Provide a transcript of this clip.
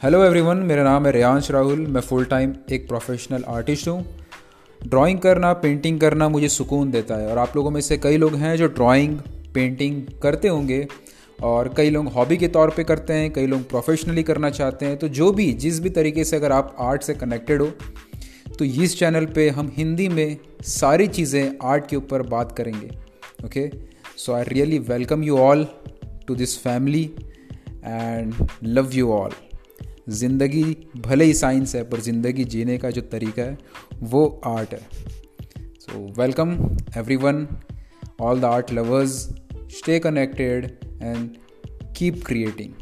Hello everyone मेरा नाम है रियांश राहुल, मैं फुल टाइम एक प्रोफेशनल आर्टिस्ट हूँ। ड्राइंग करना पेंटिंग करना मुझे सुकून देता है और आप लोगों में से कई लोग हैं जो ड्राइंग पेंटिंग करते होंगे और कई लोग हॉबी के तौर पे करते हैं, कई लोग प्रोफेशनली करना चाहते हैं। तो जो भी, जिस भी तरीके से अगर आप आर्ट से कनेक्टेड हो तो इस चैनल पे हम हिंदी में सारी चीज़ें आर्ट के ऊपर बात करेंगे okay so I really welcome you all to this family and love you all ज़िंदगी भले ही साइंस है, पर ज़िंदगी जीने का जो तरीका है, वो आर्ट है। So welcome everyone all the art lovers stay connected and keep creating